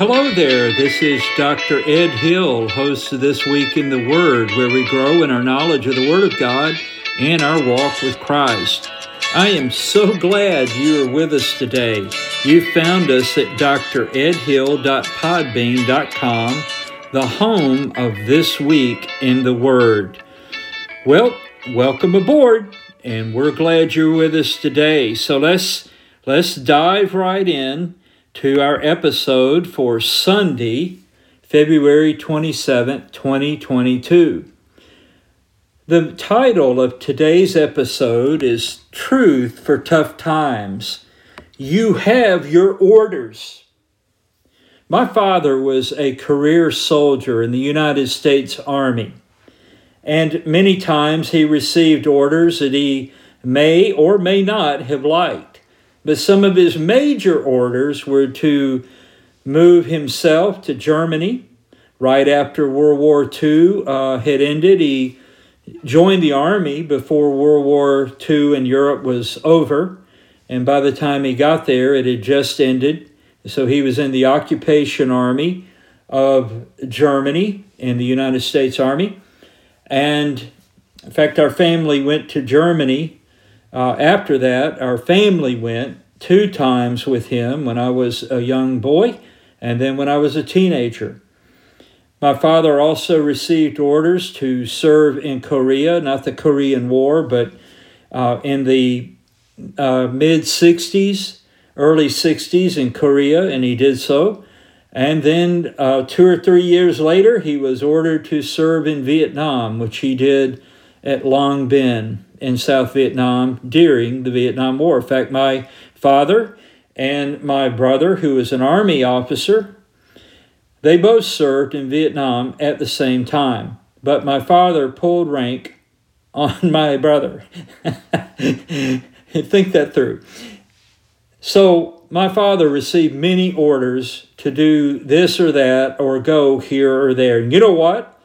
hello there. This is Dr. Ed Hill, host of This Week in the Word, where we grow in our knowledge of the Word of God and our walk with Christ. I am so glad you are with us today. You found us at dredhill.podbean.com, the home of This Week in the Word. Well, welcome aboard, and we're glad you're with us today. So let's let's dive right in to our episode for Sunday, February 27th, 2022. The title of today's episode is Truth for Tough Times. You have your orders. My father was a career soldier in the United States Army, and many times he received orders that he may or may not have liked. But some of his major orders were to move himself to Germany right after World War II uh, had ended. He joined the army before World War II in Europe was over. And by the time he got there, it had just ended. So he was in the occupation army of Germany in the United States Army. And in fact, our family went to Germany uh, after that, our family went two times with him when I was a young boy and then when I was a teenager. My father also received orders to serve in Korea, not the Korean War, but uh, in the uh, mid 60s, early 60s in Korea, and he did so. And then uh, two or three years later, he was ordered to serve in Vietnam, which he did at Long Binh in South Vietnam during the Vietnam War. In fact, my father and my brother, who was an Army officer, they both served in Vietnam at the same time. But my father pulled rank on my brother. Think that through. So, my father received many orders to do this or that or go here or there. And you know what?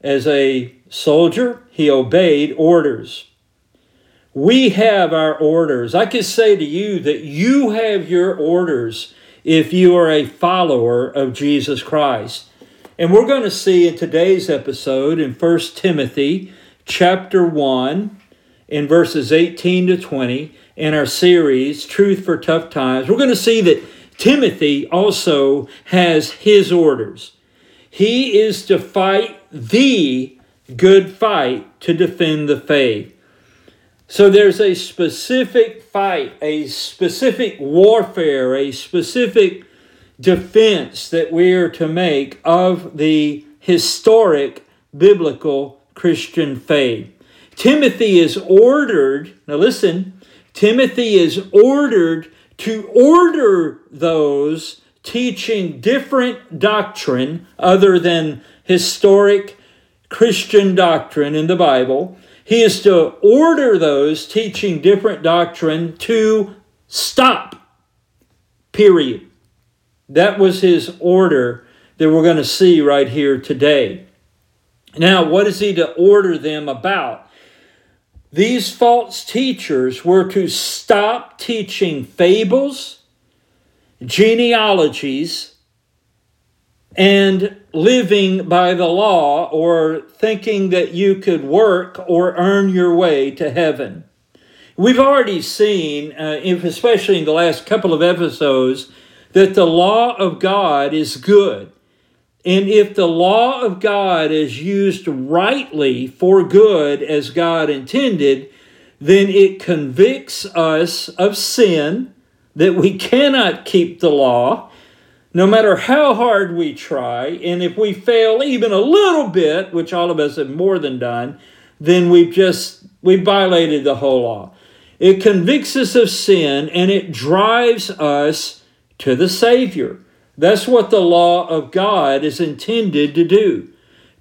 As a soldier, he obeyed orders. We have our orders. I can say to you that you have your orders if you are a follower of Jesus Christ. And we're going to see in today's episode in 1 Timothy chapter 1 in verses 18 to 20 in our series Truth for Tough Times. We're going to see that Timothy also has his orders. He is to fight the good fight to defend the faith. So there's a specific fight, a specific warfare, a specific defense that we are to make of the historic biblical Christian faith. Timothy is ordered, now listen, Timothy is ordered to order those teaching different doctrine other than historic Christian doctrine in the Bible he is to order those teaching different doctrine to stop. Period. That was his order that we're going to see right here today. Now, what is he to order them about? These false teachers were to stop teaching fables, genealogies, and living by the law or thinking that you could work or earn your way to heaven. We've already seen, uh, especially in the last couple of episodes, that the law of God is good. And if the law of God is used rightly for good as God intended, then it convicts us of sin, that we cannot keep the law, no matter how hard we try, and if we fail even a little bit, which all of us have more than done, then we've just we violated the whole law. It convicts us of sin and it drives us to the Savior. That's what the law of God is intended to do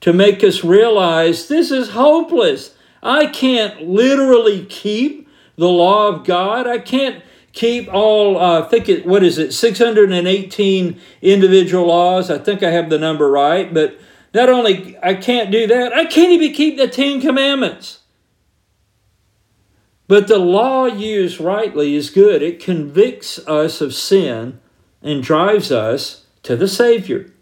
to make us realize this is hopeless. I can't literally keep the law of God. I can't keep all, uh, I think it, what is it, 618 individual laws. I think I have the number right, but not only I can't do that, I can't even keep the Ten Commandments. But the law used rightly is good. It convicts us of sin and drives us to the Savior.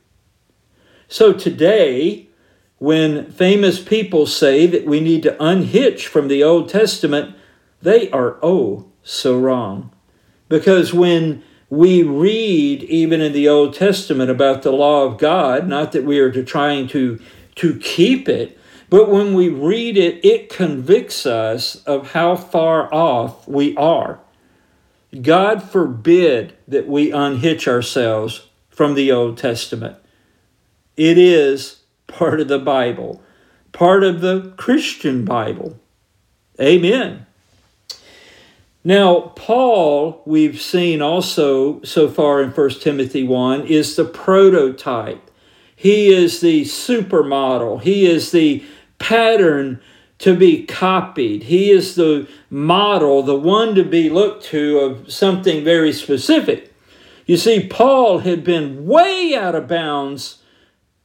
So today, when famous people say that we need to unhitch from the Old Testament, they are oh so wrong. Because when we read even in the Old Testament about the law of God, not that we are to trying to, to keep it, but when we read it, it convicts us of how far off we are. God forbid that we unhitch ourselves from the Old Testament. It is part of the Bible, part of the Christian Bible. Amen. Now, Paul, we've seen also so far in 1 Timothy 1, is the prototype. He is the supermodel. He is the pattern to be copied. He is the model, the one to be looked to of something very specific. You see, Paul had been way out of bounds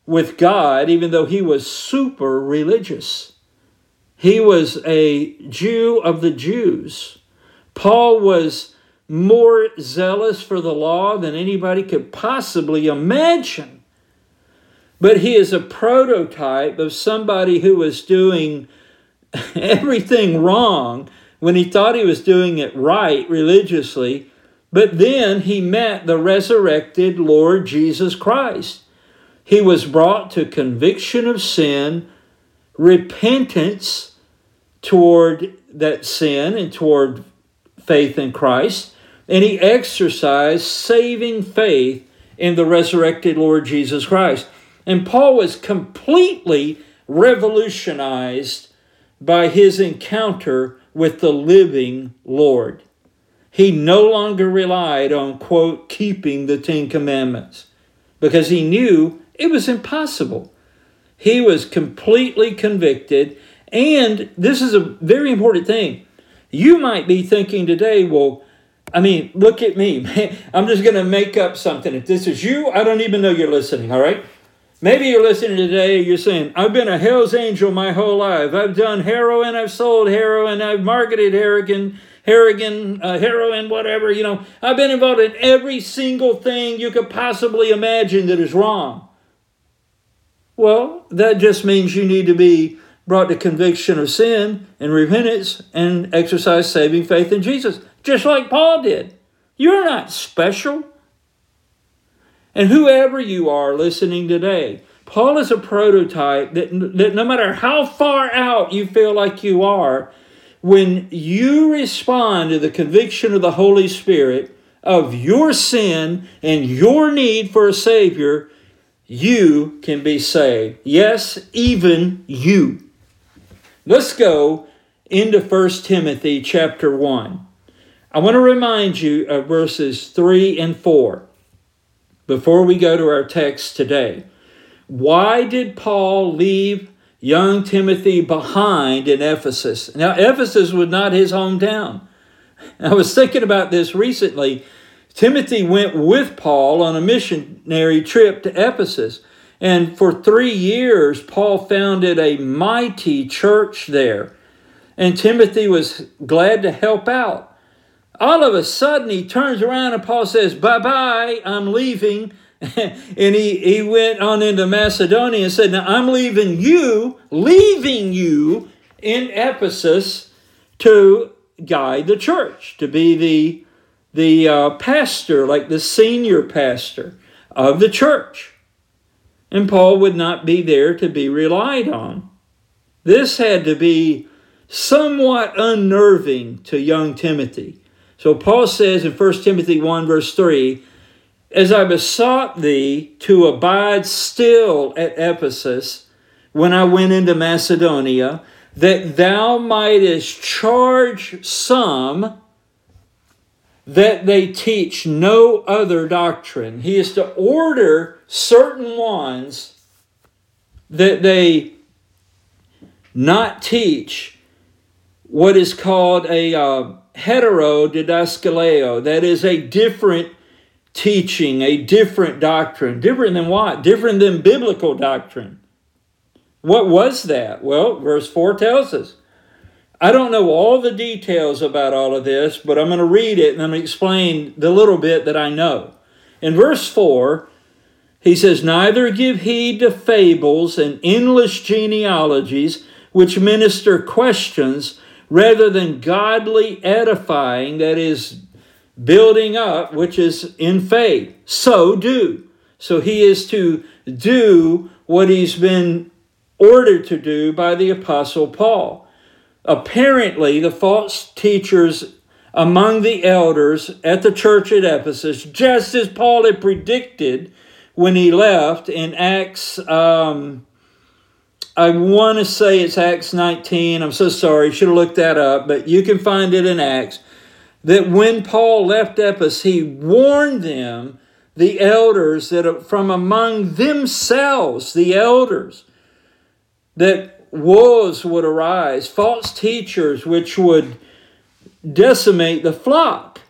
with God, even though he was super religious. He was a Jew of the Jews. Paul was more zealous for the law than anybody could possibly imagine. But he is a prototype of somebody who was doing everything wrong when he thought he was doing it right religiously. But then he met the resurrected Lord Jesus Christ. He was brought to conviction of sin, repentance toward that sin and toward faith in Christ, and he exercised saving faith in the resurrected Lord Jesus Christ. And Paul was completely revolutionized by his encounter with the living Lord. He no longer relied on, quote, keeping the Ten Commandments because he knew it was impossible. He was completely convicted. And this is a very important thing. You might be thinking today, well, I mean, look at me. I'm just going to make up something. If this is you, I don't even know you're listening, all right? Maybe you're listening today, you're saying, I've been a Hell's Angel my whole life. I've done heroin, I've sold heroin, I've marketed heroin, heroin, uh, heroin, whatever. You know, I've been involved in every single thing you could possibly imagine that is wrong. Well, that just means you need to be brought to conviction of sin and repentance and exercise saving faith in Jesus, just like Paul did. You're not special. And whoever you are listening today, Paul is a prototype that, that no matter how far out you feel like you are, when you respond to the conviction of the Holy Spirit of your sin and your need for a Savior, you can be saved. Yes, even you. Let's go into 1 Timothy chapter 1. I want to remind you of verses 3 and 4 before we go to our text today. Why did Paul leave young Timothy behind in Ephesus? Now, Ephesus was not his hometown. I was thinking about this recently. Timothy went with Paul on a missionary trip to Ephesus. And for three years, Paul founded a mighty church there. And Timothy was glad to help out all of a sudden he turns around and Paul says, Bye bye, I'm leaving. and he, he went on into Macedonia and said, Now I'm leaving you, leaving you in Ephesus to guide the church, to be the, the uh, pastor, like the senior pastor of the church. And Paul would not be there to be relied on. This had to be somewhat unnerving to young Timothy. So Paul says in 1 Timothy 1, verse 3 As I besought thee to abide still at Ephesus when I went into Macedonia, that thou mightest charge some that they teach no other doctrine. He is to order certain ones that they not teach what is called a uh, heterodidaskaleo, that is a different teaching, a different doctrine. Different than what? Different than biblical doctrine. What was that? Well, verse 4 tells us. I don't know all the details about all of this, but I'm going to read it and I'm going to explain the little bit that I know. In verse 4, He says, Neither give heed to fables and endless genealogies which minister questions rather than godly edifying, that is, building up, which is in faith. So do. So he is to do what he's been ordered to do by the Apostle Paul. Apparently, the false teachers among the elders at the church at Ephesus, just as Paul had predicted when he left in Acts, um, I want to say it's Acts 19. I'm so sorry, should have looked that up, but you can find it in Acts. That when Paul left Ephesus, he warned them, the elders, that from among themselves, the elders, that wolves would arise, false teachers which would decimate the flock.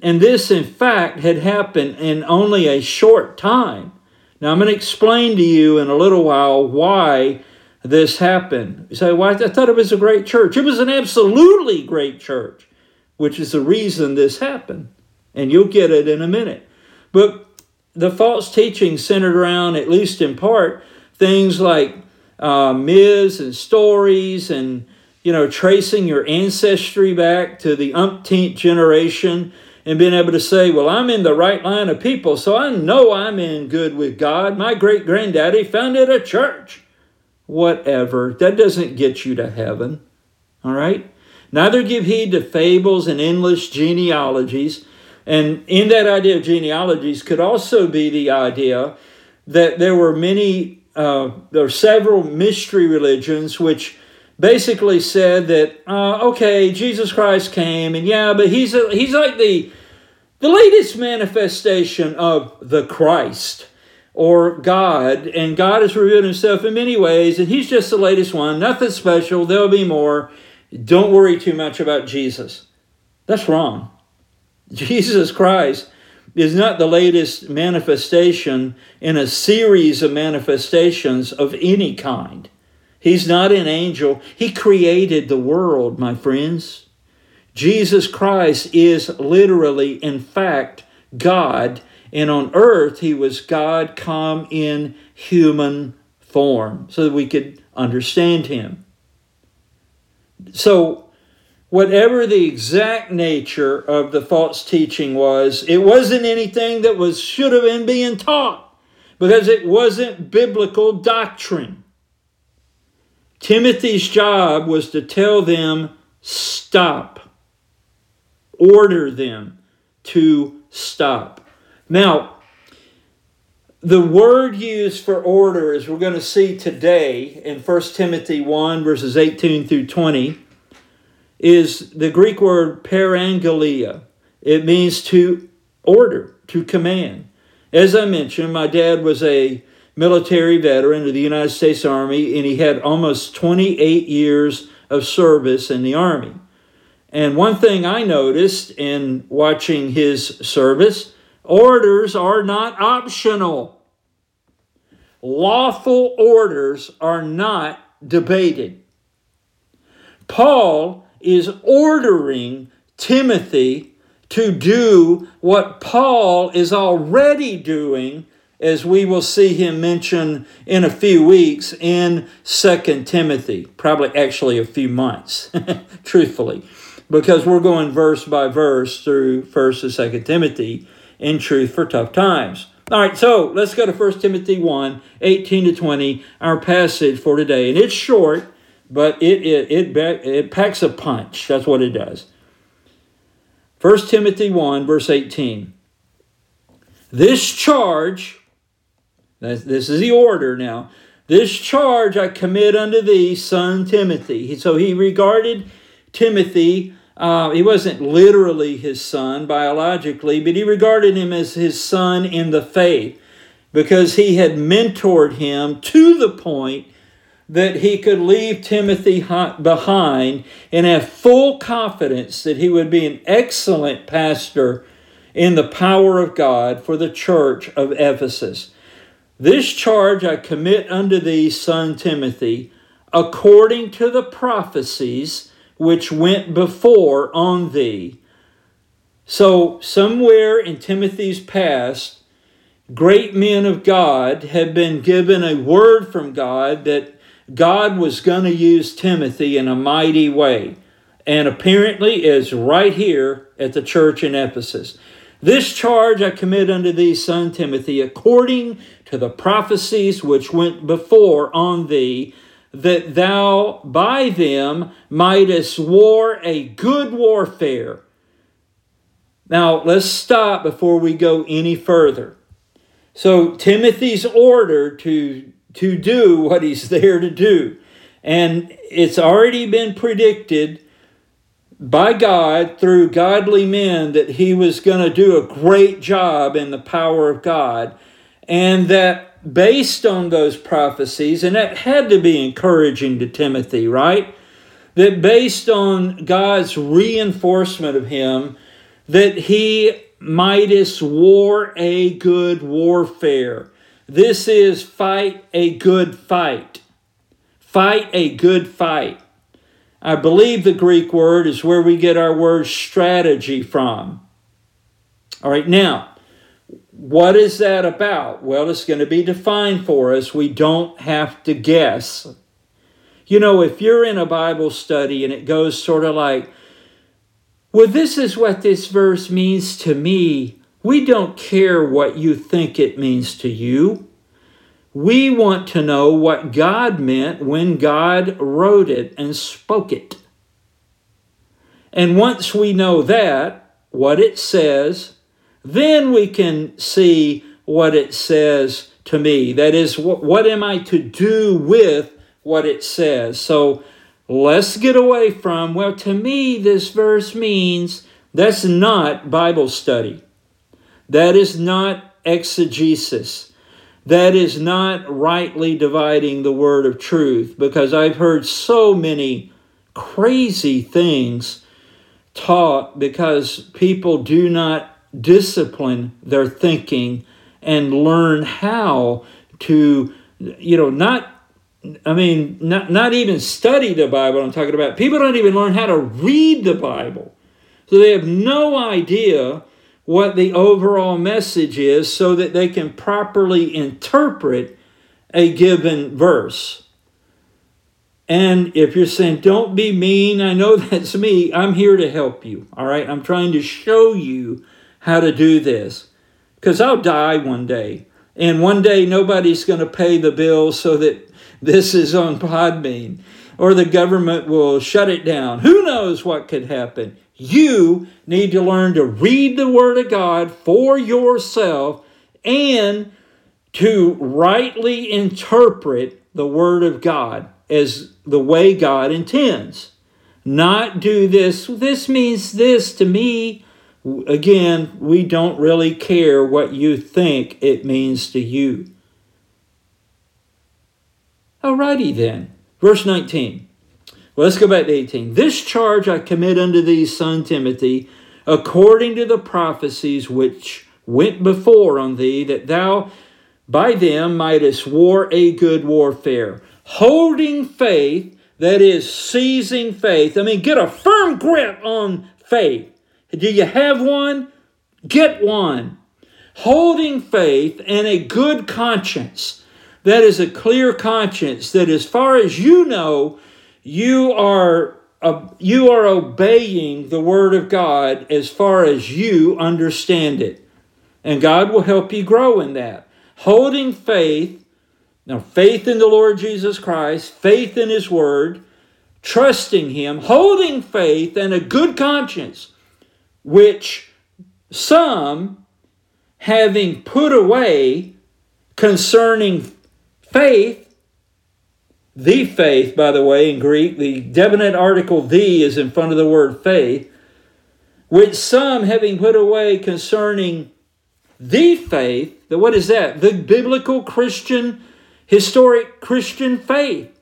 And this, in fact, had happened in only a short time. Now, I'm going to explain to you in a little while why this happened. You say, well, I thought it was a great church. It was an absolutely great church, which is the reason this happened. And you'll get it in a minute. But the false teaching centered around, at least in part, things like uh, myths and stories and you know, tracing your ancestry back to the umpteenth generation and being able to say, well, I'm in the right line of people, so I know I'm in good with God. My great granddaddy founded a church. Whatever. That doesn't get you to heaven. All right? Neither give heed to fables and endless genealogies. And in that idea of genealogies could also be the idea that there were many, uh, there are several mystery religions which basically said that uh, okay, Jesus Christ came, and yeah, but he's a, he's like the the latest manifestation of the Christ or God, and God has revealed Himself in many ways, and He's just the latest one. Nothing special. There'll be more. Don't worry too much about Jesus. That's wrong. Jesus Christ is not the latest manifestation in a series of manifestations of any kind. He's not an angel. He created the world, my friends. Jesus Christ is literally, in fact, God. And on earth, he was God come in human form so that we could understand him. So, whatever the exact nature of the false teaching was, it wasn't anything that was should have been being taught because it wasn't biblical doctrine. Timothy's job was to tell them, stop. Order them to stop. Now, the word used for order, as we're going to see today in 1 Timothy 1, verses 18 through 20, is the Greek word parangelia. It means to order, to command. As I mentioned, my dad was a military veteran of the United States Army, and he had almost 28 years of service in the Army. And one thing I noticed in watching his service orders are not optional. Lawful orders are not debated. Paul is ordering Timothy to do what Paul is already doing as we will see him mention in a few weeks in Second Timothy, probably actually a few months, truthfully, because we're going verse by verse through First and Second Timothy in truth for tough times. All right, so let's go to 1 Timothy 1 18 to 20, our passage for today. And it's short, but it, it, it, it packs a punch. That's what it does. 1 Timothy 1, verse 18. This charge this is the order now. This charge I commit unto thee, son Timothy. So he regarded Timothy, uh, he wasn't literally his son biologically, but he regarded him as his son in the faith because he had mentored him to the point that he could leave Timothy behind and have full confidence that he would be an excellent pastor in the power of God for the church of Ephesus. This charge I commit unto thee, son Timothy, according to the prophecies which went before on thee. So, somewhere in Timothy's past, great men of God had been given a word from God that God was going to use Timothy in a mighty way. And apparently is right here at the church in Ephesus. This charge I commit unto thee, son Timothy, according to the prophecies which went before on thee, that thou by them mightest war a good warfare. Now, let's stop before we go any further. So, Timothy's order to, to do what he's there to do. And it's already been predicted by God through godly men that he was going to do a great job in the power of God. And that based on those prophecies, and that had to be encouraging to Timothy, right? That based on God's reinforcement of him, that he Midas war a good warfare. This is fight a good fight. Fight a good fight. I believe the Greek word is where we get our word strategy from. All right, now, what is that about? Well, it's going to be defined for us. We don't have to guess. You know, if you're in a Bible study and it goes sort of like, well, this is what this verse means to me, we don't care what you think it means to you. We want to know what God meant when God wrote it and spoke it. And once we know that, what it says, then we can see what it says to me. That is, what, what am I to do with what it says? So let's get away from, well, to me, this verse means that's not Bible study. That is not exegesis. That is not rightly dividing the word of truth because I've heard so many crazy things taught because people do not discipline their thinking and learn how to, you know, not, I mean, not, not even study the Bible. I'm talking about people don't even learn how to read the Bible. So they have no idea what the overall message is so that they can properly interpret a given verse. And if you're saying, don't be mean, I know that's me, I'm here to help you. All right. I'm trying to show you how to do this because I'll die one day. And one day nobody's going to pay the bill so that this is on Podbean or the government will shut it down. Who knows what could happen? You need to learn to read the Word of God for yourself and to rightly interpret the Word of God as the way God intends. Not do this, this means this to me. Again, we don't really care what you think it means to you. Alrighty then. Verse 19. Well, let's go back to 18. This charge I commit unto thee, son Timothy, according to the prophecies which went before on thee, that thou by them mightest war a good warfare, holding faith, that is, seizing faith. I mean, get a firm grip on faith do you have one? Get one. Holding faith and a good conscience. That is a clear conscience that, as far as you know, you are uh, you are obeying the word of God as far as you understand it. And God will help you grow in that. Holding faith, now faith in the Lord Jesus Christ, faith in His Word, trusting Him, holding faith and a good conscience which some, having put away concerning faith, the faith, by the way, in Greek, the definite article the is in front of the word faith, which some having put away concerning the faith, the, what is that? The biblical Christian, historic Christian faith,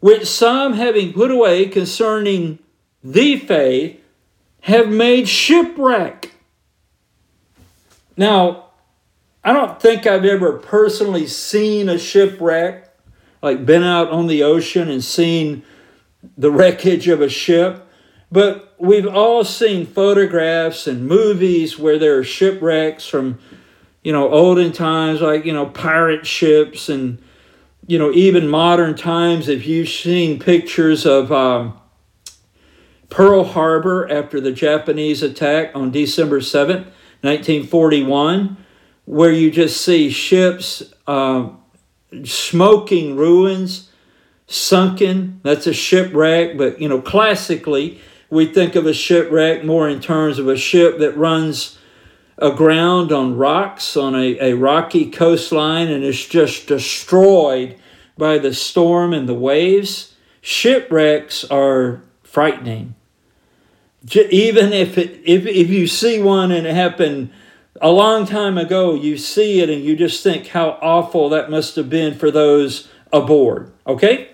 which some having put away concerning the faith, have made shipwreck. Now, I don't think I've ever personally seen a shipwreck, like been out on the ocean and seen the wreckage of a ship, but we've all seen photographs and movies where there are shipwrecks from, you know, olden times, like, you know, pirate ships and, you know, even modern times, if you've seen pictures of um, Pearl Harbor after the Japanese attack on December 7th, 1941, where you just see ships, uh, smoking ruins, sunken. That's a shipwreck, but, you know, classically, we think of a shipwreck more in terms of a ship that runs aground on rocks on a, a rocky coastline and is just destroyed by the storm and the waves. Shipwrecks are frightening. Even if, it, if, if you see one and it happened a long time ago, you see it and you just think how awful that must have been for those aboard. Okay?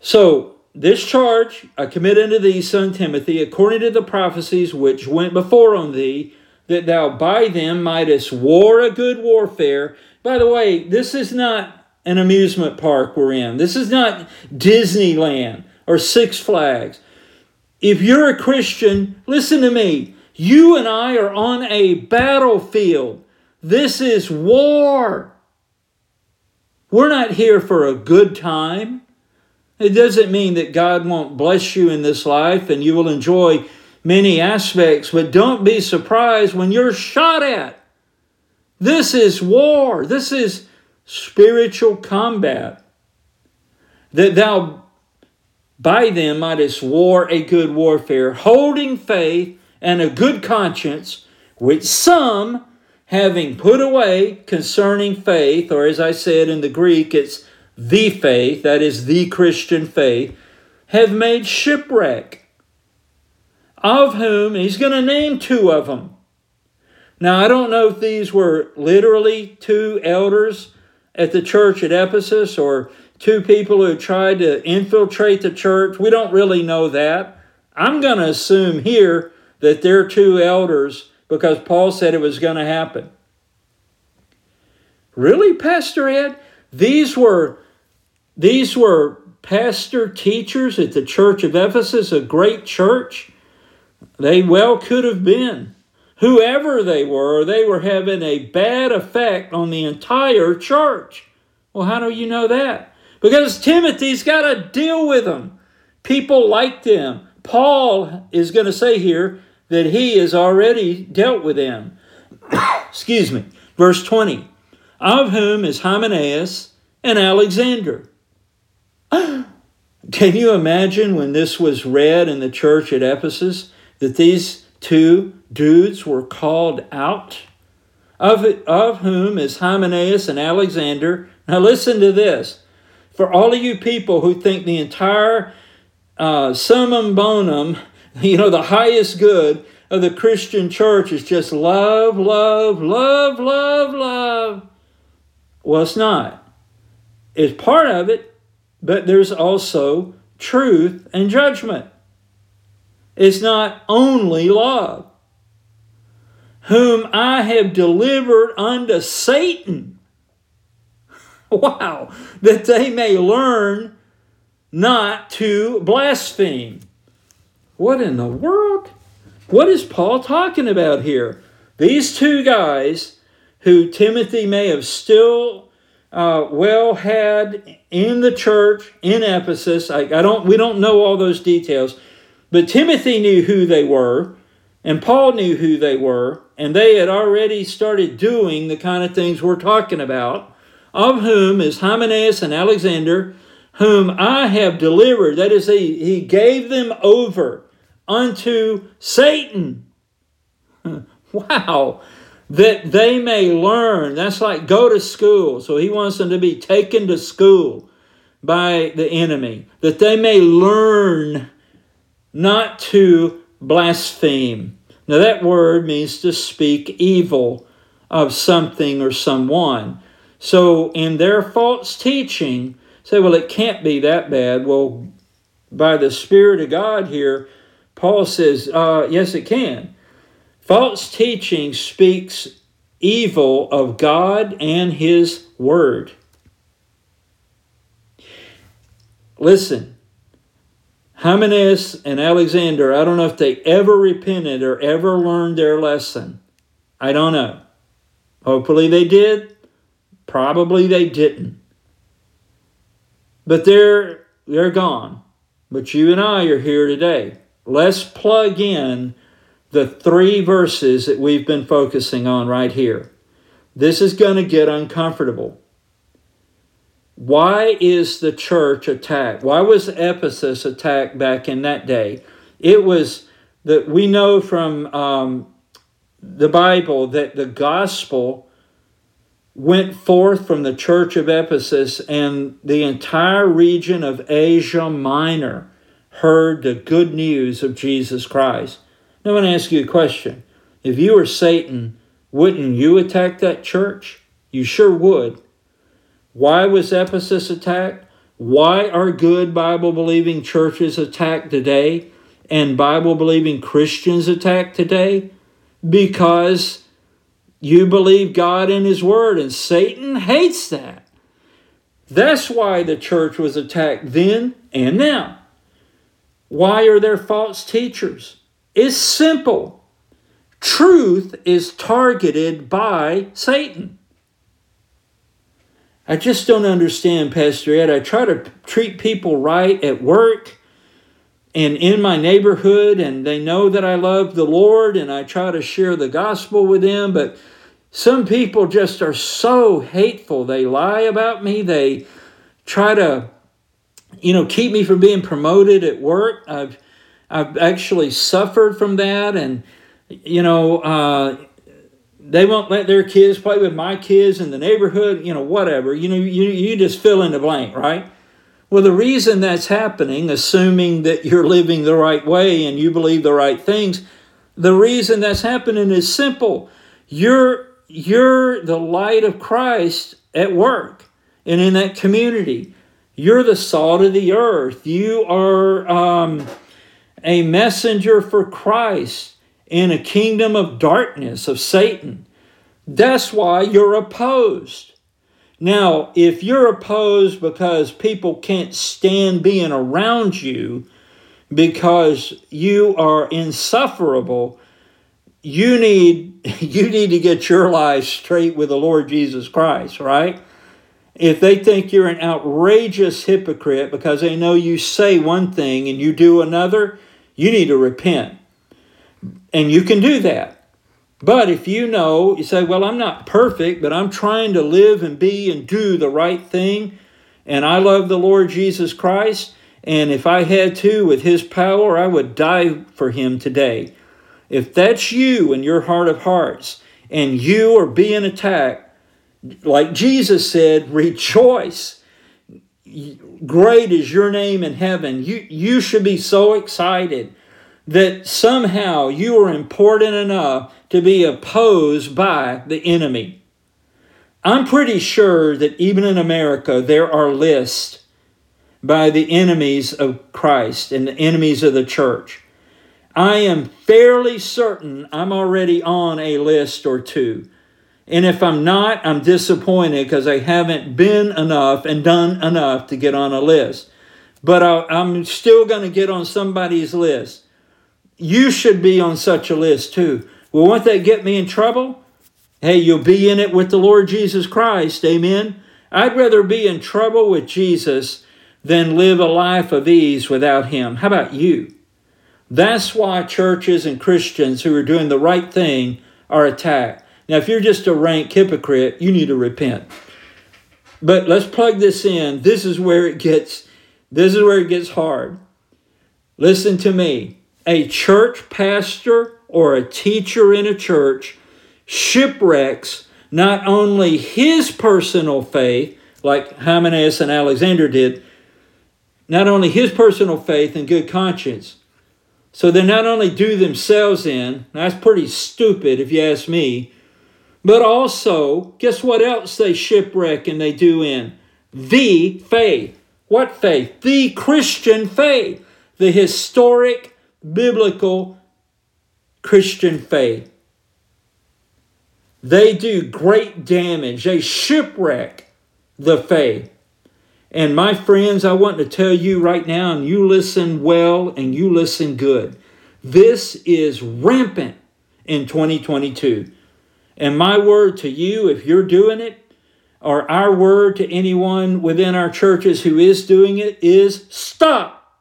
So, this charge I commit unto thee, son Timothy, according to the prophecies which went before on thee, that thou by them mightest war a good warfare. By the way, this is not an amusement park we're in. This is not Disneyland or Six Flags. If you're a Christian, listen to me. You and I are on a battlefield. This is war. We're not here for a good time. It doesn't mean that God won't bless you in this life and you will enjoy many aspects, but don't be surprised when you're shot at. This is war. This is spiritual combat. That thou by them mightest war a good warfare, holding faith and a good conscience, which some, having put away concerning faith, or as I said in the Greek, it's the faith, that is the Christian faith, have made shipwreck of whom he's going to name two of them. Now, I don't know if these were literally two elders at the church at Ephesus or two people who tried to infiltrate the church. We don't really know that. I'm going to assume here that they're two elders because Paul said it was going to happen. Really, Pastor Ed? These were these were pastor teachers at the church of Ephesus, a great church. They well could have been. Whoever they were, they were having a bad effect on the entire church. Well, how do you know that? Because Timothy's got to deal with them. People like them. Paul is going to say here that he has already dealt with them. Excuse me. Verse 20 Of whom is Hymenaeus and Alexander. Can you imagine when this was read in the church at Ephesus? that these two dudes were called out, of, of whom is Hymenaeus and Alexander. Now, listen to this. For all of you people who think the entire uh, summum bonum, you know, the highest good of the Christian church is just love, love, love, love, love. Well, it's not. It's part of it, but there's also truth and judgment It's not only love, whom I have delivered unto Satan. Wow, that they may learn not to blaspheme. What in the world? What is Paul talking about here? These two guys who Timothy may have still uh, well had in the church in Ephesus. I, I don't. We don't know all those details, but Timothy knew who they were, and Paul knew who they were, and they had already started doing the kind of things we're talking about, of whom is Hymenaeus and Alexander, whom I have delivered. That is, he, he gave them over unto Satan. wow. That they may learn. That's like go to school. So he wants them to be taken to school by the enemy, that they may learn not to blaspheme. Now, that word means to speak evil of something or someone. So, in their false teaching, say, well, it can't be that bad. Well, by the Spirit of God here, Paul says, uh, yes, it can. False teaching speaks evil of God and His Word. Listen, Hymenaeus and Alexander, I don't know if they ever repented or ever learned their lesson. I don't know. Hopefully they did. Probably they didn't. But they're they're gone. But you and I are here today. Let's plug in the three verses that we've been focusing on right here. This is going to get uncomfortable. Why is the church attacked? Why was Ephesus attacked back in that day? It was that we know from um, the Bible that the gospel went forth from the church of Ephesus, and the entire region of Asia Minor heard the good news of Jesus Christ. Now, I want to ask you a question. If you were Satan, wouldn't you attack that church? You sure would. Why was Ephesus attacked? Why are good Bible believing churches attacked today and Bible believing Christians attacked today? Because you believe God in His Word, and Satan hates that. That's why the church was attacked then and now. Why are there false teachers? It's simple. Truth is targeted by Satan. I just don't understand, Pastor Ed. I try to treat people right at work and in my neighborhood, and they know that I love the Lord, and I try to share the gospel with them. But some people just are so hateful. They lie about me. They try to, you know, keep me from being promoted at work. I've I've actually suffered from that, and you know, uh, they won't let their kids play with my kids in the neighborhood. You know, whatever. You know, you you just fill in the blank, right? Well, the reason that's happening, assuming that you're living the right way and you believe the right things, the reason that's happening is simple. You're you're the light of Christ at work and in that community. You're the salt of the earth. You are um, a messenger for Christ in a kingdom of darkness, of Satan. That's why you're opposed. Now, if you're opposed because people can't stand being around you because you are insufferable, you need you need to get your life straight with the Lord Jesus Christ, right? If they think you're an outrageous hypocrite because they know you say one thing and you do another, you need to repent. And you can do that. But if you know, you say, Well, I'm not perfect, but I'm trying to live and be and do the right thing, and I love the Lord Jesus Christ, and if I had to, with His power, I would die for Him today. If that's you in your heart of hearts, and you are being attacked, like Jesus said, rejoice. Great is your name in heaven. You, you should be so excited that somehow you are important enough to be opposed by the enemy. I'm pretty sure that even in America, there are lists by the enemies of Christ and the enemies of the church. I am fairly certain I'm already on a list or two. And if I'm not, I'm disappointed because I haven't been enough and done enough to get on a list. But I, am still going to get on somebody's list. You should be on such a list too. Well, won't that get me in trouble? Hey, you'll be in it with the Lord Jesus Christ. Amen. I'd rather be in trouble with Jesus than live a life of ease without Him. How about you? That's why churches and Christians who are doing the right thing are attacked. Now, if you're just a rank hypocrite, you need to repent. But let's plug this in. This is where it gets this is where it gets hard. Listen to me a church pastor or a teacher in a church shipwrecks not only his personal faith, like Hymenaeus and Alexander did, not only his personal faith and good conscience. So they not only do themselves in, that's pretty stupid if you ask me, but also, guess what else they shipwreck and they do in? The faith. What faith? The Christian faith. The historic biblical Christian faith. They do great damage, they shipwreck the faith. And my friends, I want to tell you right now, and you listen well and you listen good. This is rampant in 2022. And my word to you, if you're doing it, or our word to anyone within our churches who is doing it, is stop.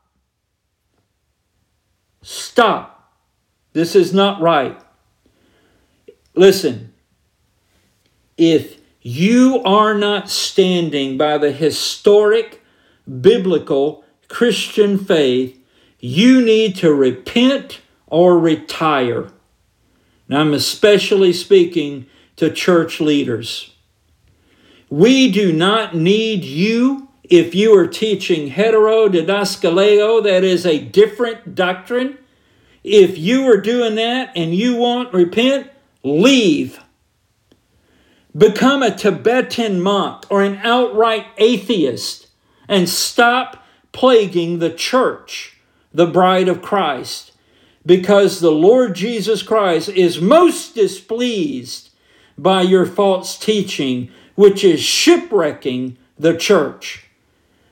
Stop. This is not right. Listen, if you are not standing by the historic, biblical, Christian faith, you need to repent or retire. Now, I'm especially speaking to church leaders. We do not need you if you are teaching heterodidaskaleo, that is a different doctrine. If you are doing that and you won't repent, leave. Become a Tibetan monk or an outright atheist and stop plaguing the church, the bride of Christ, because the Lord Jesus Christ is most displeased by your false teaching, which is shipwrecking the church.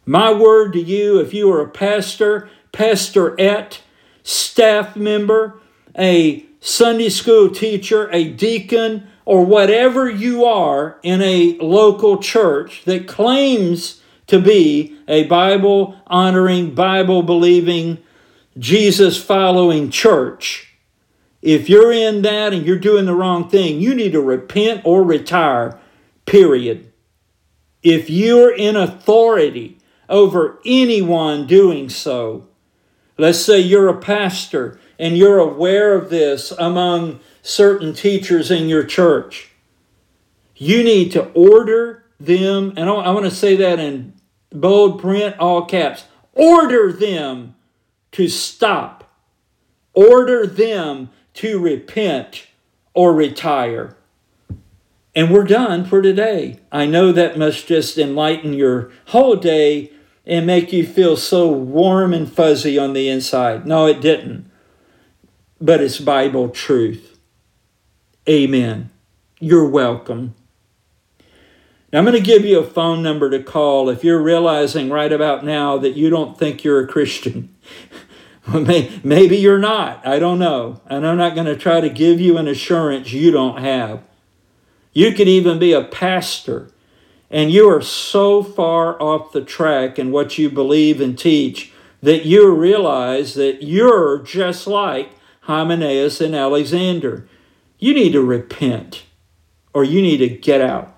My word to you, if you are a pastor, pastorette, staff member, a Sunday school teacher, a deacon, or whatever you are in a local church that claims to be a Bible honoring, Bible believing, Jesus following church, if you're in that and you're doing the wrong thing, you need to repent or retire, period. If you're in authority over anyone doing so, let's say you're a pastor and you're aware of this among certain teachers in your church, you need to order them, and I want to say that in bold print, all caps, order them to stop, order them to repent or retire. And we're done for today. I know that must just enlighten your whole day and make you feel so warm and fuzzy on the inside. No, it didn't. But it's Bible truth. Amen. You're welcome. Now, I'm going to give you a phone number to call if you're realizing right about now that you don't think you're a Christian. Maybe you're not. I don't know. And I'm not going to try to give you an assurance you don't have. You could even be a pastor and you are so far off the track in what you believe and teach that you realize that you're just like Hymenaeus and Alexander. You need to repent or you need to get out.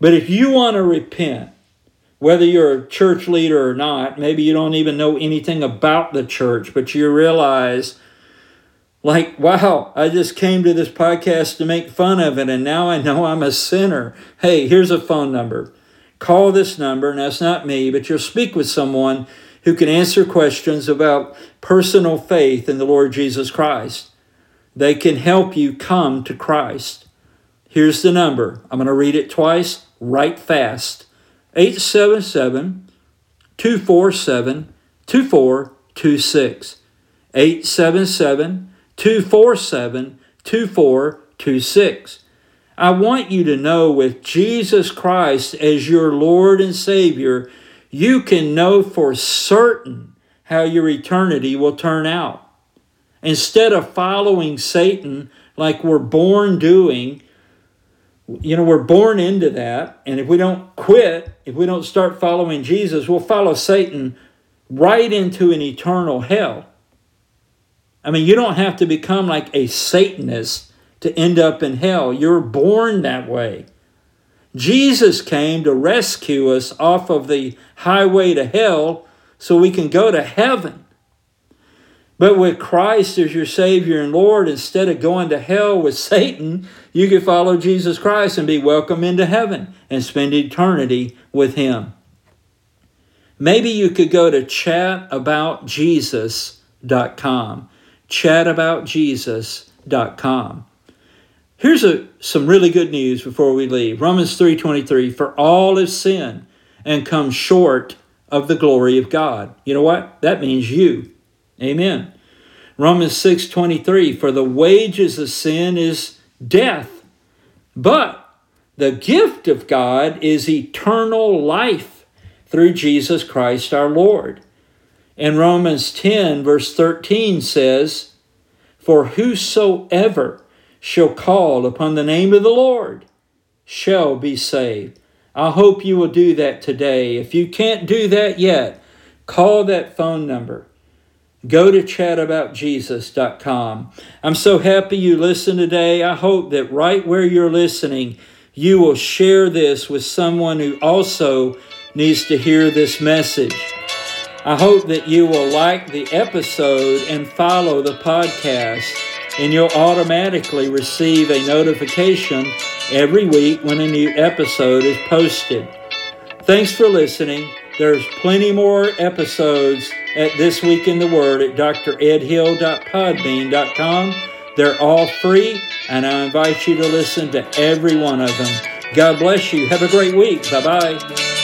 But if you want to repent, whether you're a church leader or not, maybe you don't even know anything about the church, but you realize, like, wow, I just came to this podcast to make fun of it, and now I know I'm a sinner. Hey, here's a phone number. Call this number, and that's not me, but you'll speak with someone who can answer questions about personal faith in the Lord Jesus Christ. They can help you come to Christ. Here's the number. I'm going to read it twice right fast. 877 247 2426. 877 247 2426. I want you to know with Jesus Christ as your Lord and Savior, you can know for certain how your eternity will turn out. Instead of following Satan like we're born doing, you know, we're born into that. And if we don't quit, if we don't start following Jesus, we'll follow Satan right into an eternal hell. I mean, you don't have to become like a Satanist to end up in hell. You're born that way. Jesus came to rescue us off of the highway to hell so we can go to heaven. But with Christ as your Savior and Lord, instead of going to hell with Satan, you can follow Jesus Christ and be welcome into heaven and spend eternity with Him. Maybe you could go to chataboutjesus.com. Chataboutjesus.com. Here's a, some really good news before we leave. Romans 3:23 for all have sinned and come short of the glory of God. You know what? That means you. Amen. Romans 6:23 for the wages of sin is death. But the gift of God is eternal life through Jesus Christ our Lord. And Romans 10, verse 13 says, For whosoever shall call upon the name of the Lord shall be saved. I hope you will do that today. If you can't do that yet, call that phone number. Go to chataboutjesus.com. I'm so happy you listened today. I hope that right where you're listening, you will share this with someone who also needs to hear this message. I hope that you will like the episode and follow the podcast, and you'll automatically receive a notification every week when a new episode is posted. Thanks for listening. There's plenty more episodes at This Week in the Word at dredhill.podbean.com. They're all free, and I invite you to listen to every one of them. God bless you. Have a great week. Bye bye.